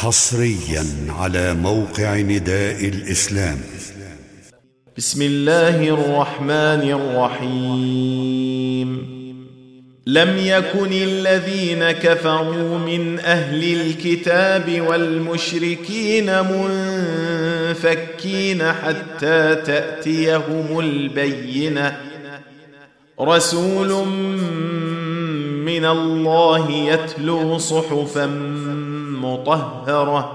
حصريا على موقع نداء الإسلام. بسم الله الرحمن الرحيم. لم يكن الذين كفروا من أهل الكتاب والمشركين منفكين حتى تأتيهم البينة. رسول من الله يتلو صحفا مطهرة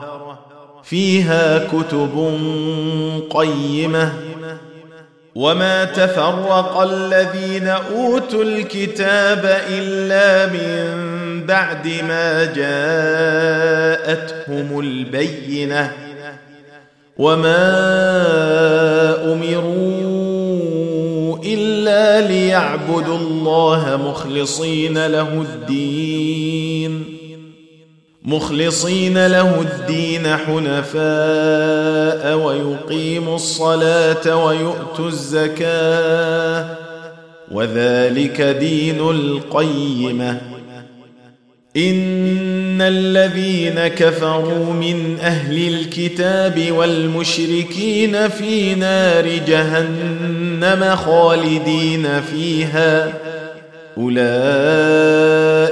فيها كتب قيمة. وما تفرق الذين أوتوا الكتاب إلا من بعد ما جاءتهم البينة. وما أمروا إلا ليعبدوا الله مخلصين له الدين. مخلصين له الدين حنفاء ويقيموا الصلاة ويؤتوا الزكاة وذلك دين القيمة. إن الذين كفروا من أهل الكتاب والمشركين في نار جهنم خالدين فيها أولئك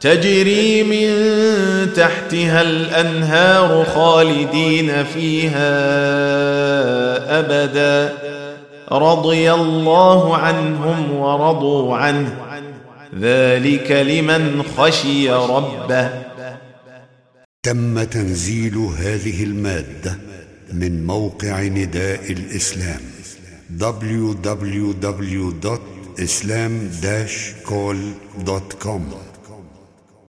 تجري من تحتها الأنهار خالدين فيها أبدا. رضي الله عنهم ورضوا عنه. ذلك لمن خشي ربه. تم تنزيل هذه المادة من موقع نداء الإسلام. www.islam-call.com